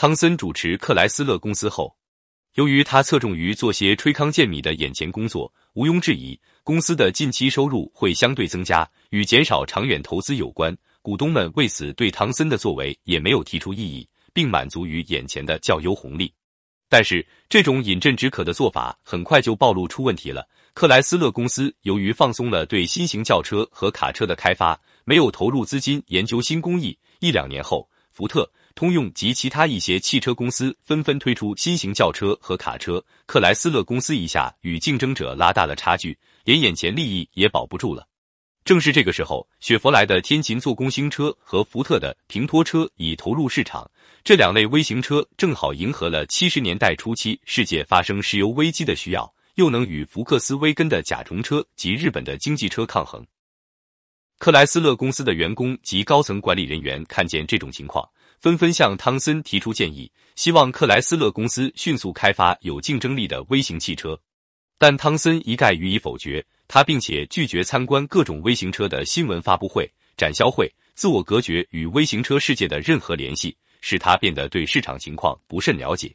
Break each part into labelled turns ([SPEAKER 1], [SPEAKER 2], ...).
[SPEAKER 1] 汤森主持克莱斯勒公司后，由于他侧重于做些吹糠见米的眼前工作，毋庸置疑，公司的近期收入会相对增加，与减少长远投资有关。股东们为此对汤森的作为也没有提出异议，并满足于眼前的较优红利。但是，这种饮鸩止渴的做法很快就暴露出问题了。克莱斯勒公司由于放松了对新型轿车和卡车的开发，没有投入资金研究新工艺。一两年后，福特、通用及其他一些汽车公司纷纷推出新型轿车和卡车，克莱斯勒公司一下与竞争者拉大了差距，连眼前利益也保不住了。正是这个时候，雪佛兰的天琴做工星车和福特的平拖车已投入市场。这两类微型车正好迎合了七十年代初期世界发生石油危机的需要，又能与福克斯威根的甲虫车及日本的经济车抗衡。克莱斯勒公司的员工及高层管理人员看见这种情况，纷纷向汤森提出建议，希望克莱斯勒公司迅速开发有竞争力的微型汽车。但汤森一概予以否决，他并且拒绝参观各种微型车的新闻发布会、展销会，自我隔绝与微型车世界的任何联系。使他变得对市场情况不甚了解。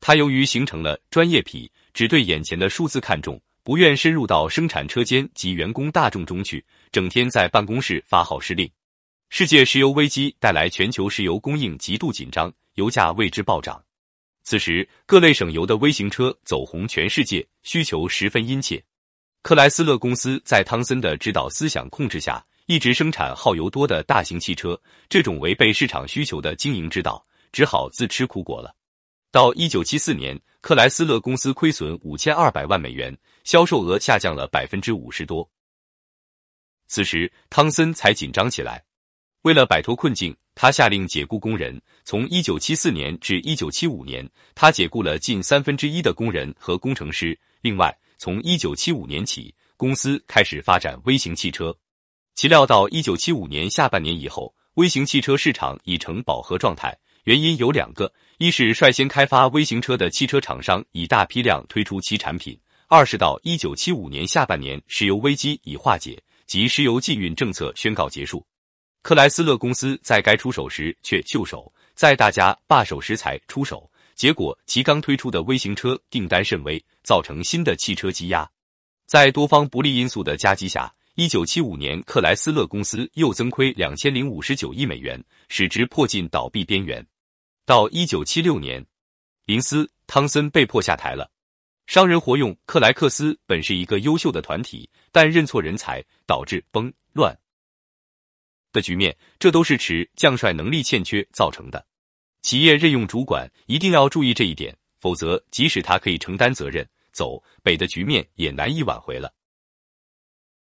[SPEAKER 1] 他由于形成了专业癖，只对眼前的数字看重，不愿深入到生产车间及员工大众中去，整天在办公室发号施令。世界石油危机带来全球石油供应极度紧张，油价为之暴涨。此时，各类省油的微型车走红全世界，需求十分殷切。克莱斯勒公司在汤森的指导思想控制下。一直生产耗油多的大型汽车，这种违背市场需求的经营之道，只好自吃苦果了。到一九七四年，克莱斯勒公司亏损五千二百万美元，销售额下降了百分之五十多。此时，汤森才紧张起来。为了摆脱困境，他下令解雇工人。从一九七四年至一九七五年，他解雇了近三分之一的工人和工程师。另外，从一九七五年起，公司开始发展微型汽车。岂料到一九七五年下半年以后，微型汽车市场已成饱和状态。原因有两个：一是率先开发微型车的汽车厂商已大批量推出其产品；二是到一九七五年下半年，石油危机已化解，即石油禁运政策宣告结束。克莱斯勒公司在该出手时却袖手，在大家罢手时才出手，结果其刚推出的微型车订单甚微，造成新的汽车积压。在多方不利因素的夹击下。一九七五年，克莱斯勒公司又增亏两千零五十九亿美元，使之迫近倒闭边缘。到一九七六年，林斯·汤森被迫下台了。商人活用克莱克斯本是一个优秀的团体，但认错人才，导致崩乱的局面，这都是持将帅能力欠缺造成的。企业任用主管一定要注意这一点，否则即使他可以承担责任，走北的局面也难以挽回了。